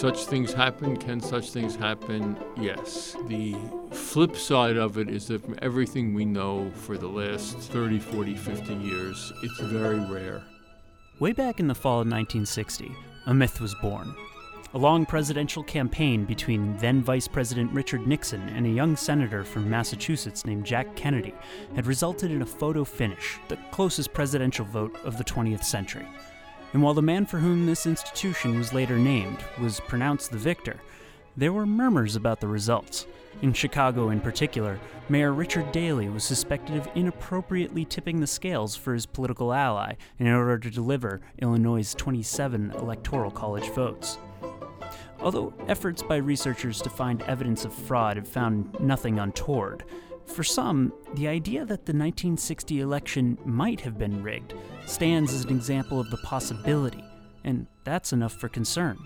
such things happen? Can such things happen? Yes. The flip side of it is that from everything we know for the last 30, 40, 50 years, it's very rare. Way back in the fall of 1960, a myth was born. A long presidential campaign between then Vice President Richard Nixon and a young senator from Massachusetts named Jack Kennedy had resulted in a photo finish, the closest presidential vote of the 20th century. And while the man for whom this institution was later named was pronounced the victor, there were murmurs about the results. In Chicago, in particular, Mayor Richard Daley was suspected of inappropriately tipping the scales for his political ally in order to deliver Illinois' 27 Electoral College votes. Although efforts by researchers to find evidence of fraud have found nothing untoward, for some, the idea that the 1960 election might have been rigged stands as an example of the possibility, and that's enough for concern.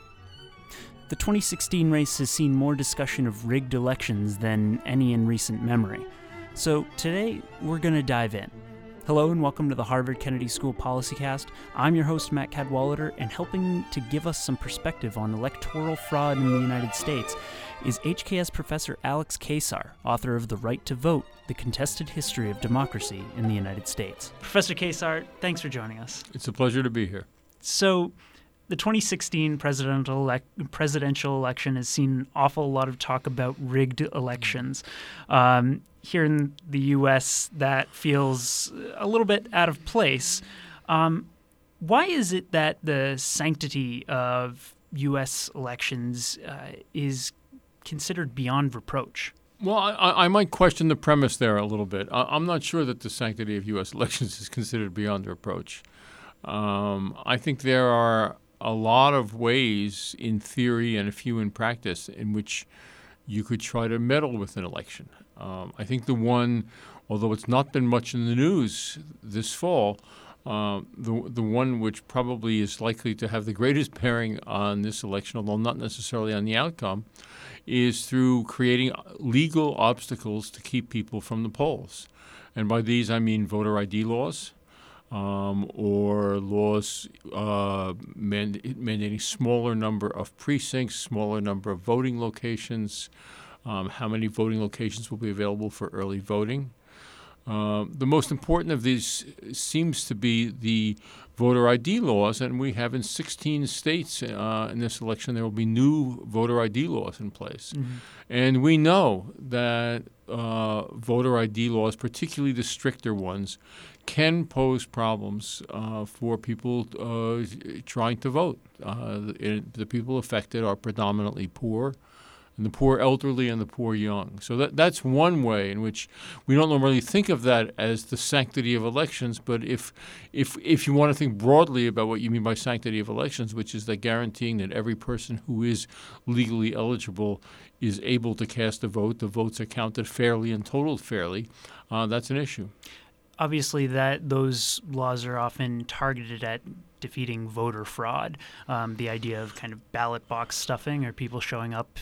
The 2016 race has seen more discussion of rigged elections than any in recent memory. So today, we're going to dive in. Hello and welcome to the Harvard Kennedy School Policycast. I'm your host, Matt Cadwallader, and helping to give us some perspective on electoral fraud in the United States is HKS Professor Alex Keyssar, author of The Right to Vote The Contested History of Democracy in the United States. Professor Keyssar, thanks for joining us. It's a pleasure to be here. So, the 2016 presidential elec- presidential election has seen an awful lot of talk about rigged elections. Um, here in the U.S., that feels a little bit out of place. Um, why is it that the sanctity of U.S. elections uh, is considered beyond reproach? Well, I, I, might question the premise there a little bit. I, am not sure that the sanctity of U.S. elections is considered beyond reproach. Um, I think there are a lot of ways in theory and a few in practice in which you could try to meddle with an election. Um, I think the one, although it's not been much in the news this fall, uh, the the one which probably is likely to have the greatest bearing on this election, although not necessarily on the outcome, is through creating legal obstacles to keep people from the polls. And by these, I mean voter ID laws um, or laws uh, mand- mandating smaller number of precincts, smaller number of voting locations, um, how many voting locations will be available for early voting. Uh, the most important of these seems to be the voter ID laws, and we have in 16 states uh, in this election there will be new voter ID laws in place. Mm-hmm. And we know that uh, voter ID laws, particularly the stricter ones, can pose problems uh, for people uh, trying to vote. Uh, it, the people affected are predominantly poor and the poor elderly and the poor young. So that that's one way in which we don't normally think of that as the sanctity of elections. But if if if you want to think broadly about what you mean by sanctity of elections, which is that guaranteeing that every person who is legally eligible is able to cast a vote, the votes are counted fairly and totaled fairly, uh, that's an issue obviously that those laws are often targeted at defeating voter fraud. Um, the idea of kind of ballot box stuffing or people showing up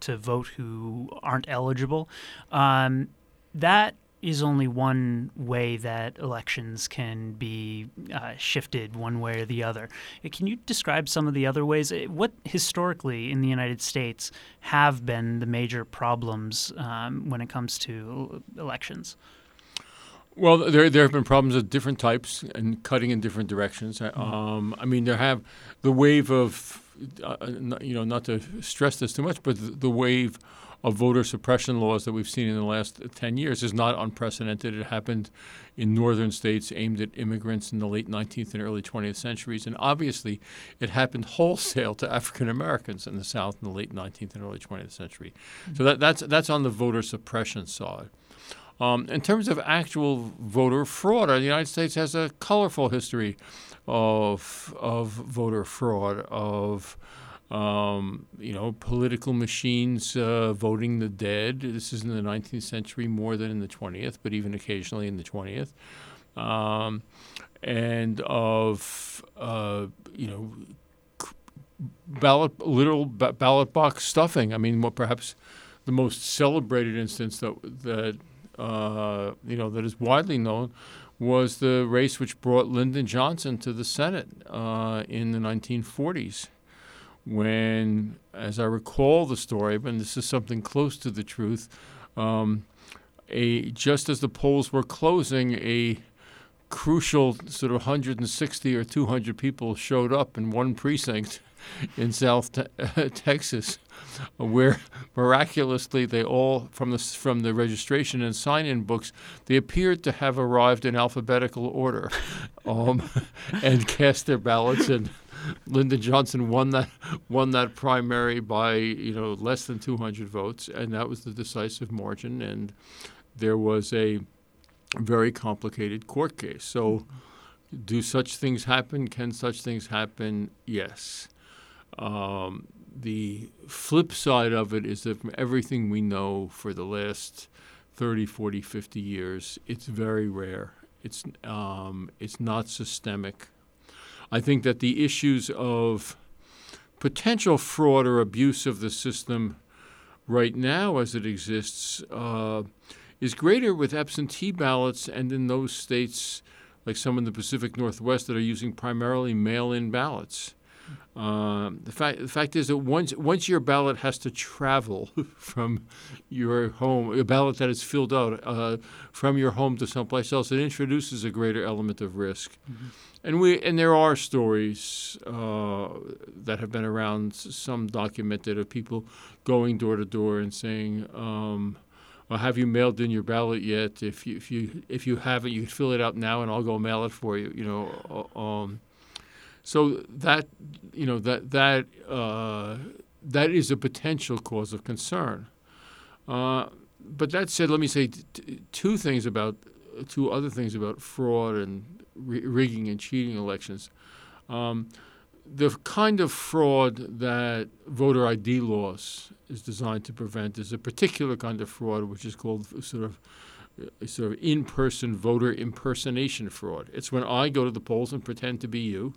to vote who aren't eligible. Um, that is only one way that elections can be uh, shifted one way or the other. Uh, can you describe some of the other ways? Uh, what historically in the United States have been the major problems um, when it comes to elections? Well, there there have been problems of different types and cutting in different directions. Mm-hmm. Um, I mean, there have the wave of, uh, you know, not to stress this too much, but the, the, wave of voter suppression laws that we've seen in the last ten years is not unprecedented. It happened in northern states aimed at immigrants in the late 19th and early 20th centuries, and obviously, it happened wholesale to African Americans in the South in the late 19th and early 20th century. Mm-hmm. So that, that's that's on the voter suppression side. Um, in terms of actual voter fraud, the United States has a colorful history of of voter fraud, of um, you know political machines uh, voting the dead. This is in the 19th century more than in the 20th, but even occasionally in the 20th, um, and of uh, you know ballot literal ballot box stuffing. I mean, perhaps the most celebrated instance that that uh, you know, that is widely known was the race which brought Lyndon Johnson to the Senate uh, in the 1940s, when, as I recall the story, but this is something close to the truth, um, a just as the polls were closing, a crucial sort of 160 or 200 people showed up in one precinct in South te- Texas, where miraculously they all from the from the registration and sign-in books they appeared to have arrived in alphabetical order, um, and cast their ballots and. Lyndon Johnson won that won that primary by you know less than 200 votes, and that was the decisive margin. And there was a very complicated court case. So, do such things happen? Can such things happen? Yes. Um, the flip side of it is that from everything we know for the last 30, 40, 50 years, it's very rare. It's, um, it's not systemic. I think that the issues of potential fraud or abuse of the system right now as it exists uh, is greater with absentee ballots and in those states like some in the Pacific Northwest that are using primarily mail-in ballots. Um, the fact the fact is that once once your ballot has to travel from your home, a ballot that is filled out uh, from your home to someplace else, it introduces a greater element of risk. Mm-hmm. And we and there are stories uh, that have been around, some documented, of people going door to door and saying. Um, well, have you mailed in your ballot yet? If you if you if you haven't, you can fill it out now, and I'll go mail it for you. You know, uh, um, so that you know that that uh, that is a potential cause of concern. Uh, but that said, let me say t- two things about two other things about fraud and rigging and cheating elections. Um, the kind of fraud that voter ID laws is designed to prevent is a particular kind of fraud, which is called sort of sort of in-person voter impersonation fraud. It's when I go to the polls and pretend to be you,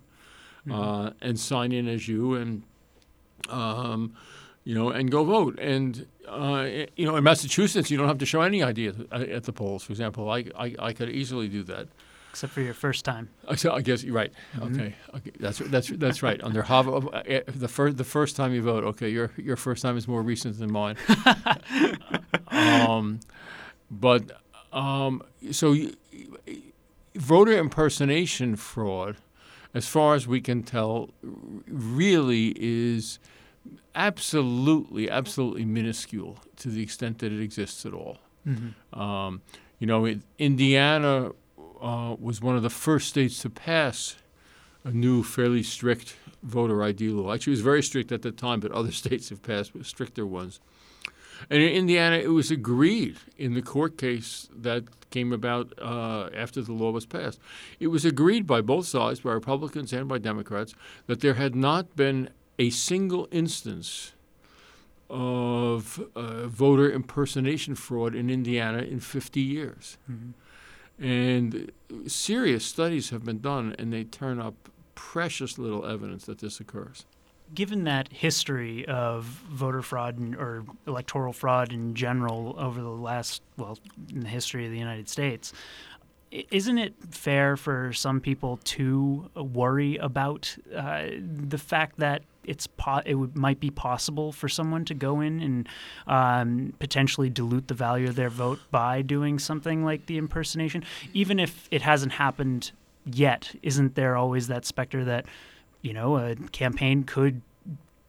mm-hmm. uh, and sign in as you, and um, you know, and go vote. And uh, you know, in Massachusetts, you don't have to show any ID at the, at the polls. For example, I, I, I could easily do that except for your first time. So I guess you're right. Mm-hmm. Okay. okay, that's that's that's right. Under HAVA, uh, eh, the first the first time you vote. Okay, your your first time is more recent than mine. um, but um, so you, voter impersonation fraud, as far as we can tell, really is absolutely absolutely minuscule to the extent that it exists at all. Mm-hmm. Um, you know, Indiana uh, was one of the first states to pass a new, fairly strict voter ID law. Actually, it was very strict at the time, but other states have passed stricter ones. And in Indiana, it was agreed in the court case that came about uh, after the law was passed. It was agreed by both sides, by Republicans and by Democrats, that there had not been a single instance of uh, voter impersonation fraud in Indiana in 50 years. Mm-hmm. And serious studies have been done, and they turn up precious little evidence that this occurs. Given that history of voter fraud and, or electoral fraud in general over the last, well, in the history of the United States, isn't it fair for some people to worry about uh, the fact that it's po- it might be possible for someone to go in and um, potentially dilute the value of their vote by doing something like the impersonation, even if it hasn't happened yet. Isn't there always that specter that you know a campaign could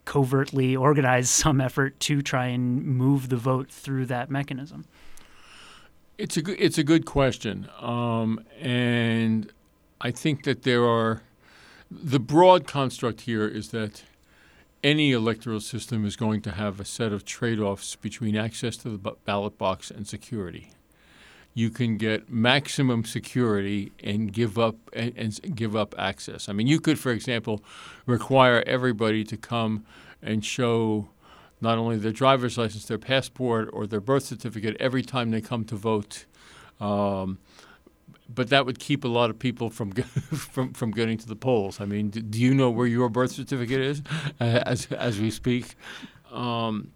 covertly organize some effort to try and move the vote through that mechanism? It's a good, it's a good question, um, and I think that there are the broad construct here is that any electoral system is going to have a set of trade offs between access to the ballot box and security. You can get maximum security and give up and, and, give up access. I mean, you could, for example, require everybody to come and show not only their driver's license, their passport, or their birth certificate every time they come to vote. Um, but that would keep a lot of people from from from getting to the polls. I mean, do, do you know where your birth certificate is uh, as as we speak? Um,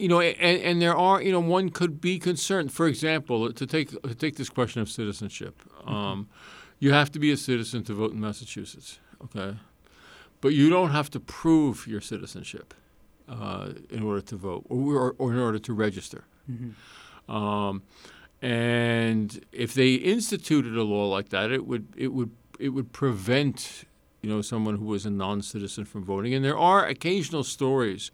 you know, and, and there are you know one could be concerned. For example, to take to take this question of citizenship, um, you have to be a citizen to vote in Massachusetts. Okay, but you don't have to prove your citizenship uh, in order to vote or, or, in order to register. Mm-hmm. Um, and if they instituted a law like that, it would it would it would prevent you know someone who was a non-citizen from voting. And there are occasional stories,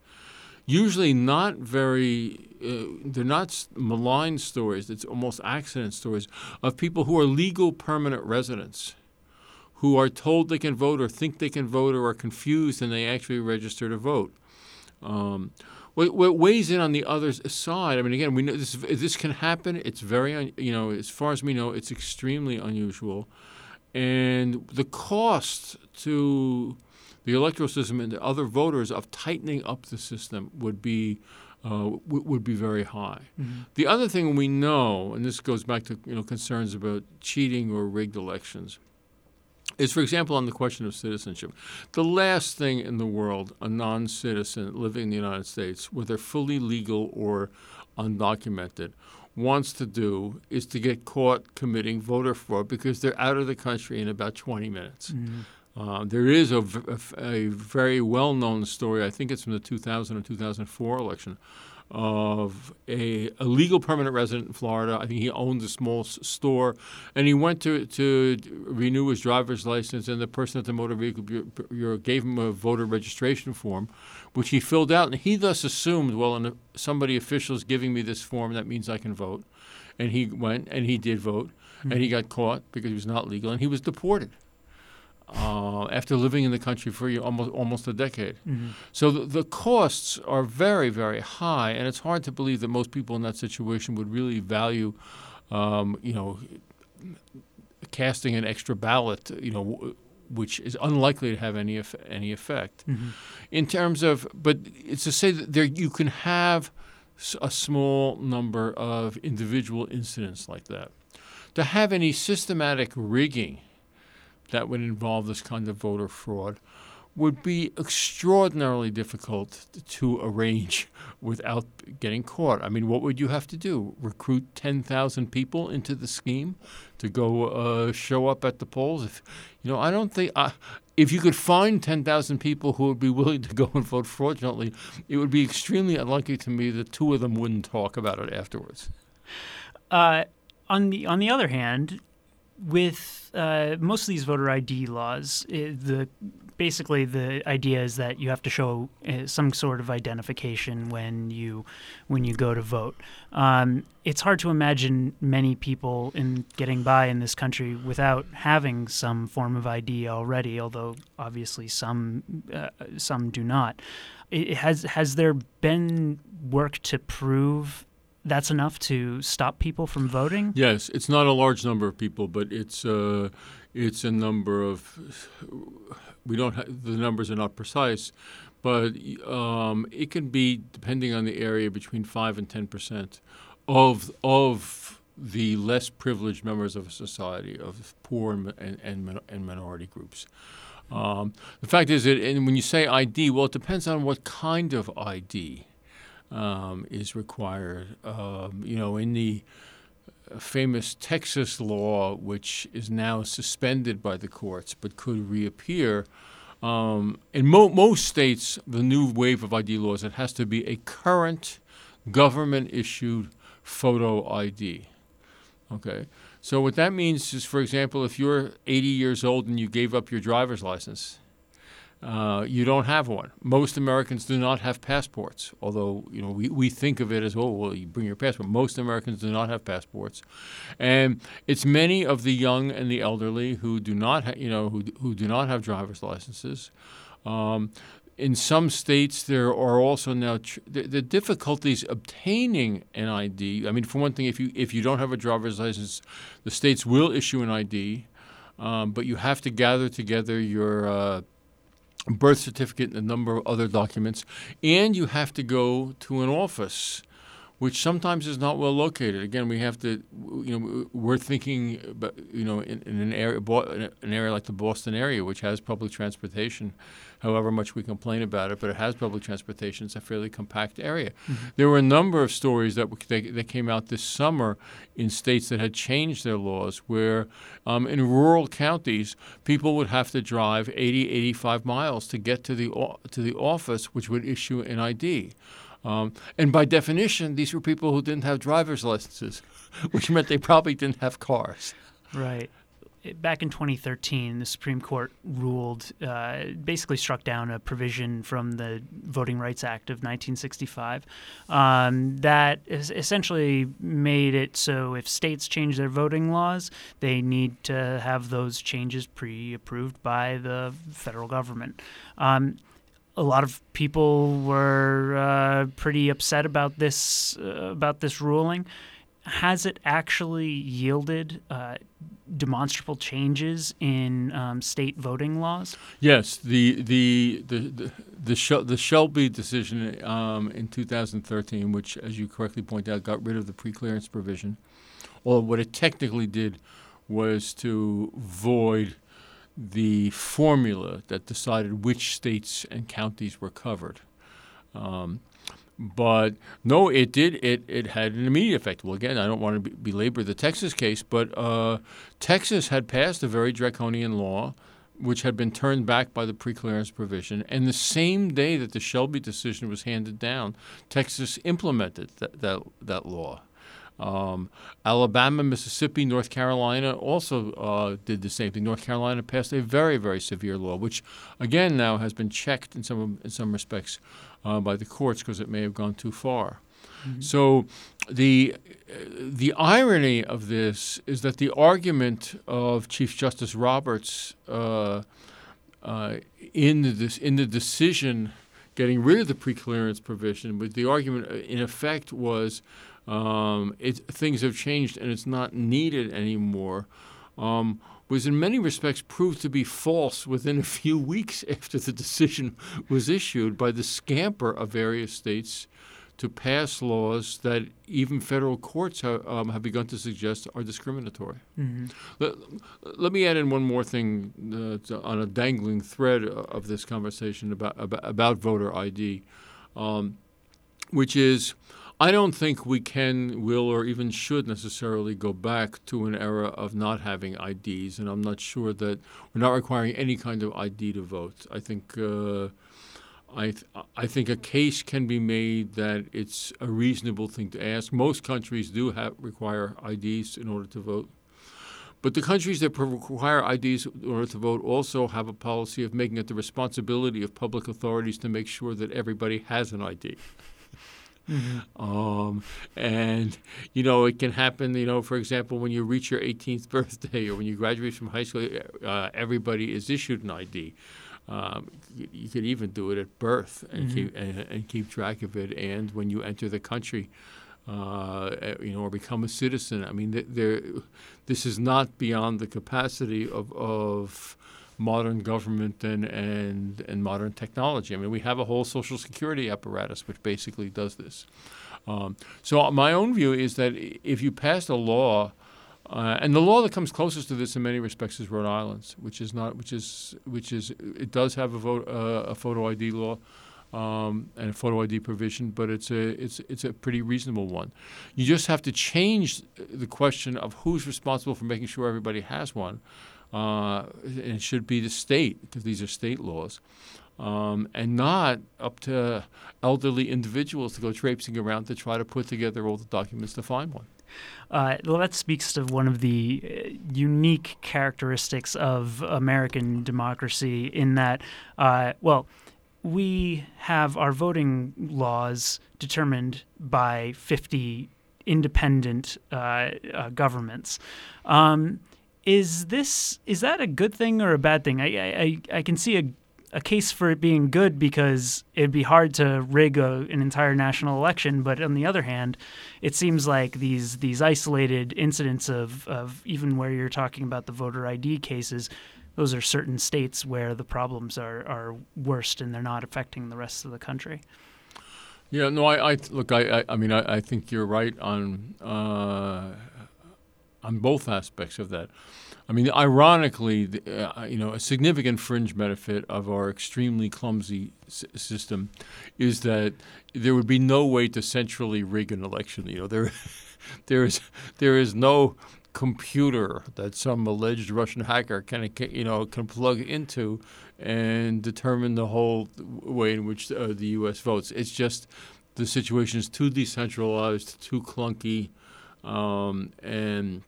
usually not very uh, they're not malign stories. It's almost accident stories of people who are legal permanent residents who are told they can vote or think they can vote or are confused and they actually register to vote. Um, what, what, weighs in on the other side? I mean, again, we know this this can happen. It's very, you know, as far as we know, it's extremely unusual, and the cost to the electoral system and the other voters of tightening up the system would be uh, w- would be very high. Mm-hmm. The other thing we know, and this goes back to you know concerns about cheating or rigged elections, is, for example, on the question of citizenship. The last thing in the world a non citizen living in the United States, whether fully legal or undocumented, wants to do is to get caught committing voter fraud because they're out of the country in about 20 minutes. Mm-hmm. Uh, there is a, a, a very well known story, I think it's from the 2000 or 2004 election, of a, a legal permanent resident in Florida. I think he owned a small s- store, and he went to to renew his driver's license, and the person at the motor vehicle bureau gave him a voter registration form, which he filled out, and he thus assumed, well, somebody official is giving me this form, that means I can vote, and he went and he did vote, mm-hmm. and he got caught because he was not legal, and he was deported uh, after living in the country for almost almost a decade. Mm-hmm. So the, the, costs are very very high, and it's hard to believe that most people in that situation would really value, um, you know, casting an extra ballot, you know. W- which is unlikely to have any eff- any effect. Mm-hmm. In terms of, but it's to say that there you can have a small number of individual incidents like that. To have any systematic rigging that would involve this kind of voter fraud would be extraordinarily difficult to arrange without getting caught. I mean, what would you have to do? Recruit 10,000 people into the scheme to go uh, show up at the polls? If, you know, I don't think. Uh, if you could find 10,000 people who would be willing to go and vote fraudulently, it would be extremely unlikely to me that two of them wouldn't talk about it afterwards. Uh, on the on the other hand, with uh, most of these voter ID laws, it, the basically the idea is that you have to show uh, some sort of identification when you when you go to vote. Um, it's hard to imagine many people in getting by in this country without having some form of ID already. Although obviously some uh, some do not. It has has there been work to prove that's enough to stop people from voting? Yes, it's not a large number of people, but it's uh, it's a number of. We don't. Ha- the numbers are not precise, but um, it can be depending on the area between five and ten percent of of the less privileged members of a society, of poor and and, and, and minority groups. Um, the fact is that, and when you say ID, well, it depends on what kind of ID um, is required. Um, you know, in the famous Texas law, which is now suspended by the courts but could reappear. Um, in mo- most states, the new wave of ID laws, it has to be a current government issued photo ID. Okay. So, what that means is, for example, if you're 80 years old and you gave up your driver's license, uh, you don't have one. Most Americans do not have passports, although you know we, we think of it as oh well you bring your passport. Most Americans do not have passports, and it's many of the young and the elderly who do not ha- you know who who do not have driver's licenses. Um, in some states, there are also now tr- the, the, difficulties obtaining an ID. I mean, for one thing, if you if you don't have a driver's license, the states will issue an ID, um, but you have to gather together your uh, birth certificate and a number of other documents, and you have to go to an office which sometimes is not well located. Again, we have to, you know, we're thinking, about, you know, in, in an area, an area like the Boston area, which has public transportation, however much we complain about it, but it has public transportation. It's a fairly compact area. Mm-hmm. There were a number of stories that, that, that came out this summer in states that had changed their laws, where um, in rural counties, people would have to drive 80, 85 miles to get to the to the office, which would issue an ID. Um, and by definition, these were people who didn't have driver's licenses, which meant they probably didn't have cars. Right. Back in 2013, the Supreme Court ruled, uh, basically struck down a provision from the Voting Rights Act of 1965 um, that essentially made it so if states change their voting laws, they need to have those changes pre approved by the federal government. Um, a lot of people were uh, pretty upset about this uh, about this ruling. Has it actually yielded uh, demonstrable changes in um, state voting laws? Yes, the the the the, the, the Shelby decision um, in 2013, which, as you correctly point out, got rid of the preclearance provision. Well, what it technically did was to void the formula that decided which states and counties were covered. Um, but no, it did. It it had an immediate effect. Well, again, I don't want to belabor the Texas case, but uh, Texas had passed a very draconian law, which had been turned back by the preclearance provision. And the same day that the Shelby decision was handed down, Texas implemented that that, that law. Um, Alabama, Mississippi, North Carolina also uh, did the same thing. North Carolina passed a very, very severe law, which again now has been checked in some in some respects uh, by the courts because it may have gone too far. Mm-hmm. So the the irony of this is that the argument of Chief Justice Roberts uh, uh in the in the decision getting rid of the preclearance provision, but the argument uh, in effect was um, it, things have changed and it's not needed anymore, um, was in many respects proved to be false within a few weeks after the decision was issued by the scamper of various states to pass laws that even federal courts have, um, have begun to suggest are discriminatory. Mm-hmm. Let, let, me add in one more thing uh, to, on a dangling thread of this conversation about, about, about voter ID, um, which is I don't think we can, will, or even should necessarily go back to an era of not having IDs, and I'm not sure that we're not requiring any kind of ID to vote. I think. Uh, I, th- I think a case can be made that it's a reasonable thing to ask. Most countries do have, require IDs in order to vote. But the countries that require IDs in order to vote also have a policy of making it the responsibility of public authorities to make sure that everybody has an ID. Mm-hmm. Um, and you know it can happen. You know, for example, when you reach your 18th birthday or when you graduate from high school, uh, everybody is issued an ID. Um, you, you, could even do it at birth and, mm-hmm. keep, and, and, keep track of it. And when you enter the country, uh, you know, or become a citizen. I mean, there, this is not beyond the capacity of, of modern government and, and, and modern technology. I mean, we have a whole social security apparatus which basically does this. Um, so my own view is that if you passed a law, uh, and the law that comes closest to this in many respects is Rhode Island's, which is not, which is, which is, it does have a vote, uh, a photo ID law. Um, and a photo ID provision, but it's a it's it's a pretty reasonable one. You just have to change the question of who's responsible for making sure everybody has one uh, it should be the state because these are state laws, um, and not up to elderly individuals to go traipsing around to try to put together all the documents to find one. Uh, well, that speaks to one of the uh, unique characteristics of American democracy in that, uh, well, we have our voting laws determined by 50 independent uh, uh, governments. Um, is this is that a good thing or a bad thing? I I, I can see a a case for it being good because it'd be hard to rig a, an entire national election. But on the other hand, it seems like these these isolated incidents of, of even where you're talking about the voter ID cases, those are certain states where the problems are, are worst and they're not affecting the rest of the country. Yeah, no, I, I look, I, I, I mean, I, I think you're right on uh, on both aspects of that. I mean, ironically, the, uh, you know, a significant fringe benefit of our extremely clumsy s- system is that there would be no way to centrally rig an election. You know, there, there is there is no computer that some alleged Russian hacker can you know can plug into and determine the whole way in which uh, the U.S. votes. It's just the situation is too decentralized, too clunky, um, and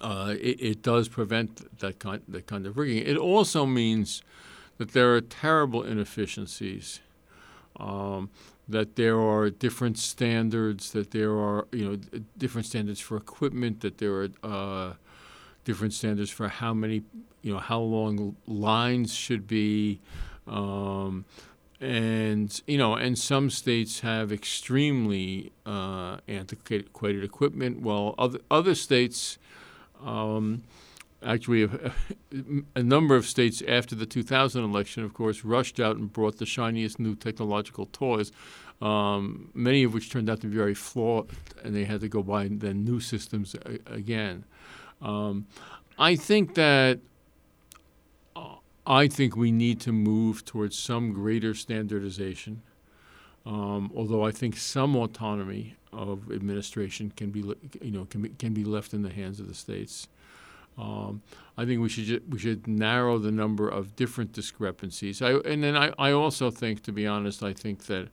uh, it, it, does prevent that kind that kind of rigging. It also means that there are terrible inefficiencies. Um, that there are different standards, that there are you know different standards for equipment, that there are uh, different standards for how many you know how long lines should be, um, and you know and some states have extremely uh, antiquated equipment, while other other states. Um, actually a, a, number of states after the 2000 election, of course, rushed out and brought the shiniest new technological toys, um, many of which turned out to be very flawed, and they had to go buy then new systems a, again. Um, I think that uh, I think we need to move towards some greater standardization. Um, although I think some autonomy of administration can be, you know, can be, can be left in the hands of the states. Um, I think we should ju- we should narrow the number of different discrepancies. I, and then I, I also think, to be honest, I think that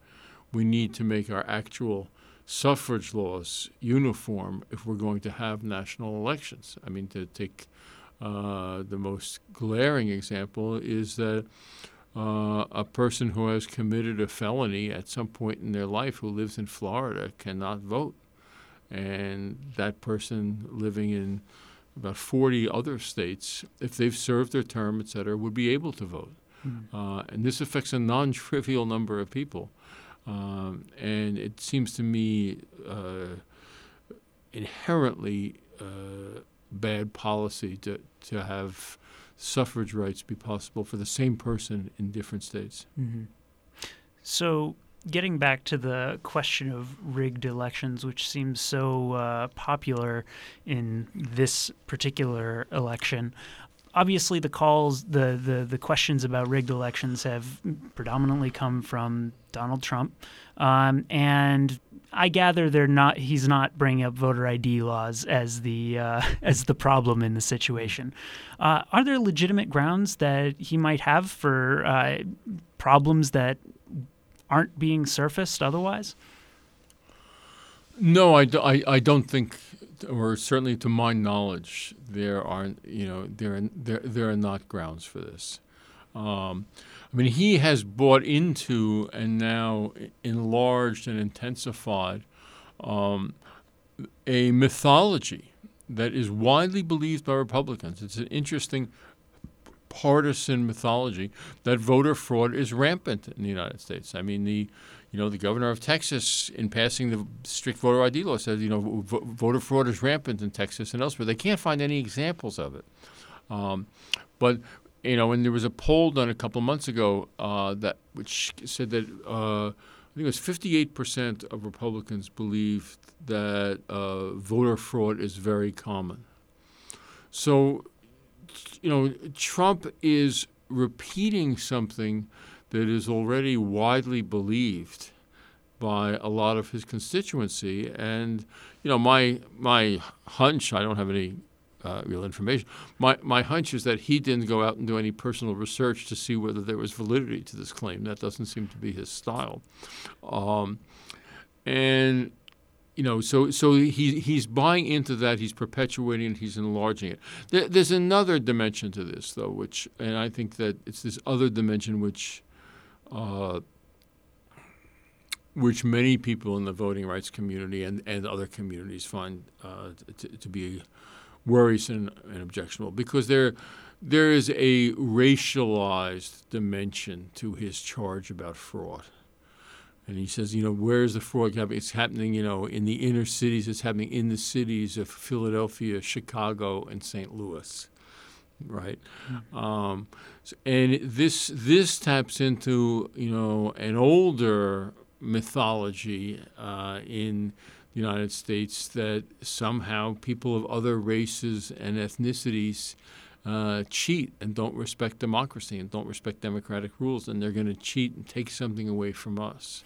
we need to make our actual suffrage laws uniform if we're going to have national elections. I mean, to take uh, the most glaring example is that uh, a person who has committed a felony at some point in their life who lives in Florida cannot vote. And that person living in about 40 other states, if they've served their term, et cetera, would be able to vote. Mm-hmm. Uh, and this affects a non trivial number of people. Um, and it seems to me uh, inherently uh, bad policy to, to have suffrage rights be possible for the same person in different states. Mm-hmm. So, getting back to the question of rigged elections, which seems so uh, popular in this particular election, obviously the calls, the, the, the questions about rigged elections have predominantly come from Donald Trump, um, and I gather they're not. He's not bringing up voter ID laws as the uh, as the problem in the situation. Uh, are there legitimate grounds that he might have for uh, problems that aren't being surfaced otherwise? No, I, I, I don't think, or certainly to my knowledge, there aren't. You know, there there there are not grounds for this. Um, I mean, he has bought into and now enlarged and intensified um, a mythology that is widely believed by Republicans. It's an interesting partisan mythology that voter fraud is rampant in the United States. I mean, the you know the governor of Texas, in passing the strict voter ID law, says you know voter fraud is rampant in Texas and elsewhere. They can't find any examples of it. Um, but you know, and there was a poll done a couple months ago uh, that which said that uh, I think it was 58 percent of Republicans believe that uh, voter fraud is very common. So, you know, Trump is repeating something that is already widely believed by a lot of his constituency, and you know, my my hunch, I don't have any uh, real information. My, my hunch is that he didn't go out and do any personal research to see whether there was validity to this claim. That doesn't seem to be his style. Um, and you know, so so he he's buying into that. He's perpetuating it. He's enlarging it. There, there's another dimension to this, though, which, and I think that it's this other dimension which, uh, which many people in the voting rights community and, and other communities find uh, to, to be worrisome and objectionable because there there is a racialized dimension to his charge about fraud. And he says, you know, where's the fraud happening? It's happening, you know, in the inner cities. It's happening in the cities of Philadelphia, Chicago, and St. Louis, right? Mm-hmm. Um, and this this taps into, you know, an older mythology uh, in United States that somehow people of other races and ethnicities uh, cheat and don't respect democracy and don't respect democratic rules, and they're going to cheat and take something away from us.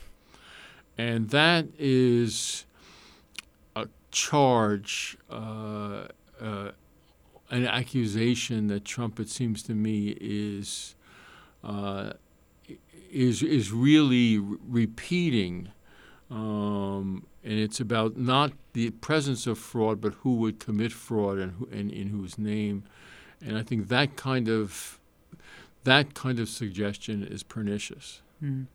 And that is a charge, uh, uh, an accusation that Trump, it seems to me, is uh, is is really re- repeating. Um, and it's about not the presence of fraud, but who would commit fraud and, who, and in whose name. And I think that kind of that kind of suggestion is pernicious. Mm.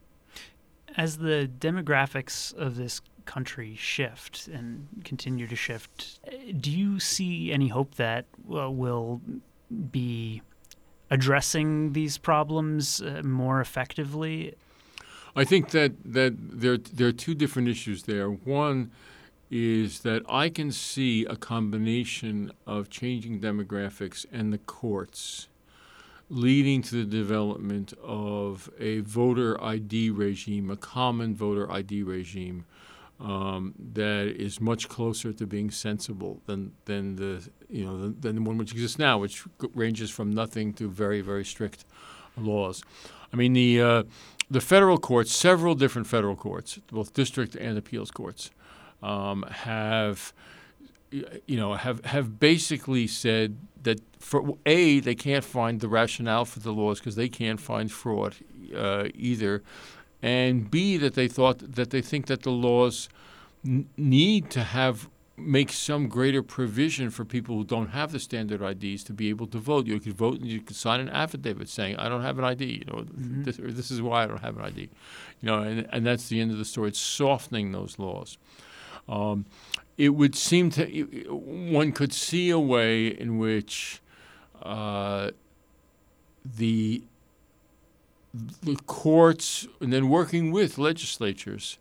As the demographics of this country shift and continue to shift, do you see any hope that uh, will be addressing these problems uh, more effectively? I think that that there there are two different issues there. One is that I can see a combination of changing demographics and the courts leading to the development of a voter ID regime, a common voter ID regime um, that is much closer to being sensible than than the you know than, than the one which exists now, which ranges from nothing to very very strict laws. I mean the uh, the federal courts, several different federal courts, both district and appeals courts, um, have you know have have basically said that for a they can't find the rationale for the laws because they can't find fraud uh, either, and b that they thought that they think that the laws n- need to have make some greater provision for people who don't have the standard IDs to be able to vote. You could vote and you could sign an affidavit saying, "I don't have an ID," you know, mm-hmm. this, or this is why I don't have an ID, you know, and, and that's the end of the story. It's softening those laws. Um, it would seem to one could see a way in which uh, the the courts and then working with legislatures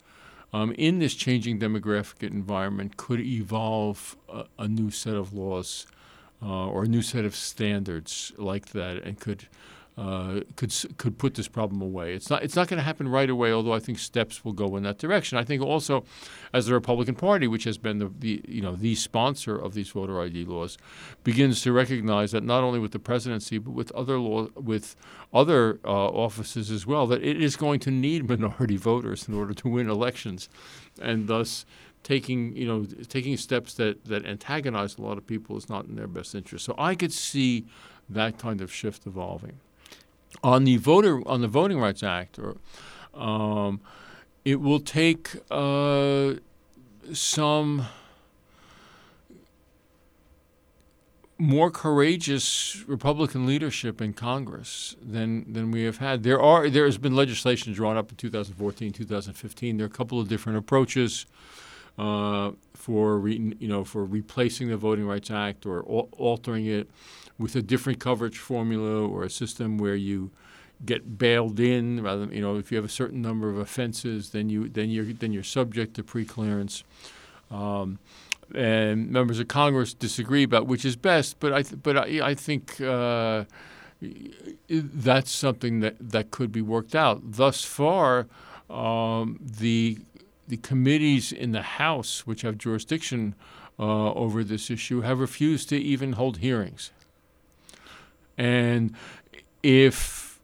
um, in this changing demographic environment could evolve a, a new set of laws uh, or a new set of standards like that and could uh, could could put this problem away. It's not it's not going to happen right away. Although I think steps will go in that direction. I think also, as the Republican Party, which has been the, the you know the sponsor of these voter ID laws, begins to recognize that not only with the presidency but with other law with other uh, offices as well, that it is going to need minority voters in order to win elections, and thus taking you know taking steps that that antagonize a lot of people is not in their best interest. So I could see that kind of shift evolving on the voter on the Voting Rights Act, or um, it will take uh, some more courageous Republican leadership in Congress than than we have had. There are there has been legislation drawn up in 2014, 2015. There are a couple of different approaches. Uh, for re, you know for replacing the Voting Rights Act or al- altering it with a different coverage formula or a system where you get bailed in rather than, you know if you have a certain number of offenses then you then you're then you're subject to preclearance. Um, and members of Congress disagree about which is best but I th- but I, I think uh, that's something that, that could be worked out. Thus far um, the the committees in the House which have jurisdiction uh, over this issue have refused to even hold hearings and if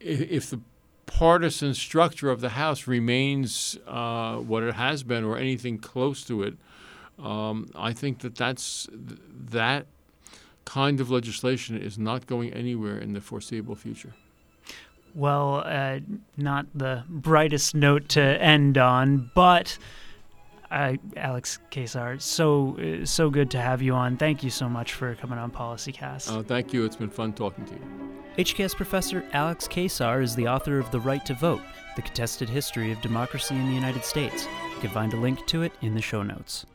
if the partisan structure of the House remains uh, what it has been or anything close to it, um, I think that that's that kind of legislation is not going anywhere in the foreseeable future. Well, uh, not the brightest note to end on, but uh, Alex Keyssar, so uh, so good to have you on. Thank you so much for coming on PolicyCast. Uh, thank you. It's been fun talking to you. HKS professor Alex Keyssar is the author of The Right to Vote: The Contested History of Democracy in the United States. You can find a link to it in the show notes.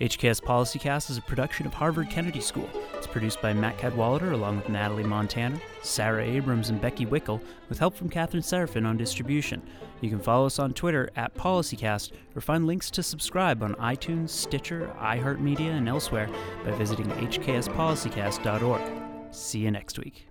HKS PolicyCast is a production of Harvard Kennedy School. It's produced by Matt Cadwallader along with Natalie Montana, Sarah Abrams, and Becky Wickel, with help from Catherine Seraphin on distribution. You can follow us on Twitter at PolicyCast or find links to subscribe on iTunes, Stitcher, iHeartMedia, and elsewhere by visiting hkspolicycast.org. See you next week.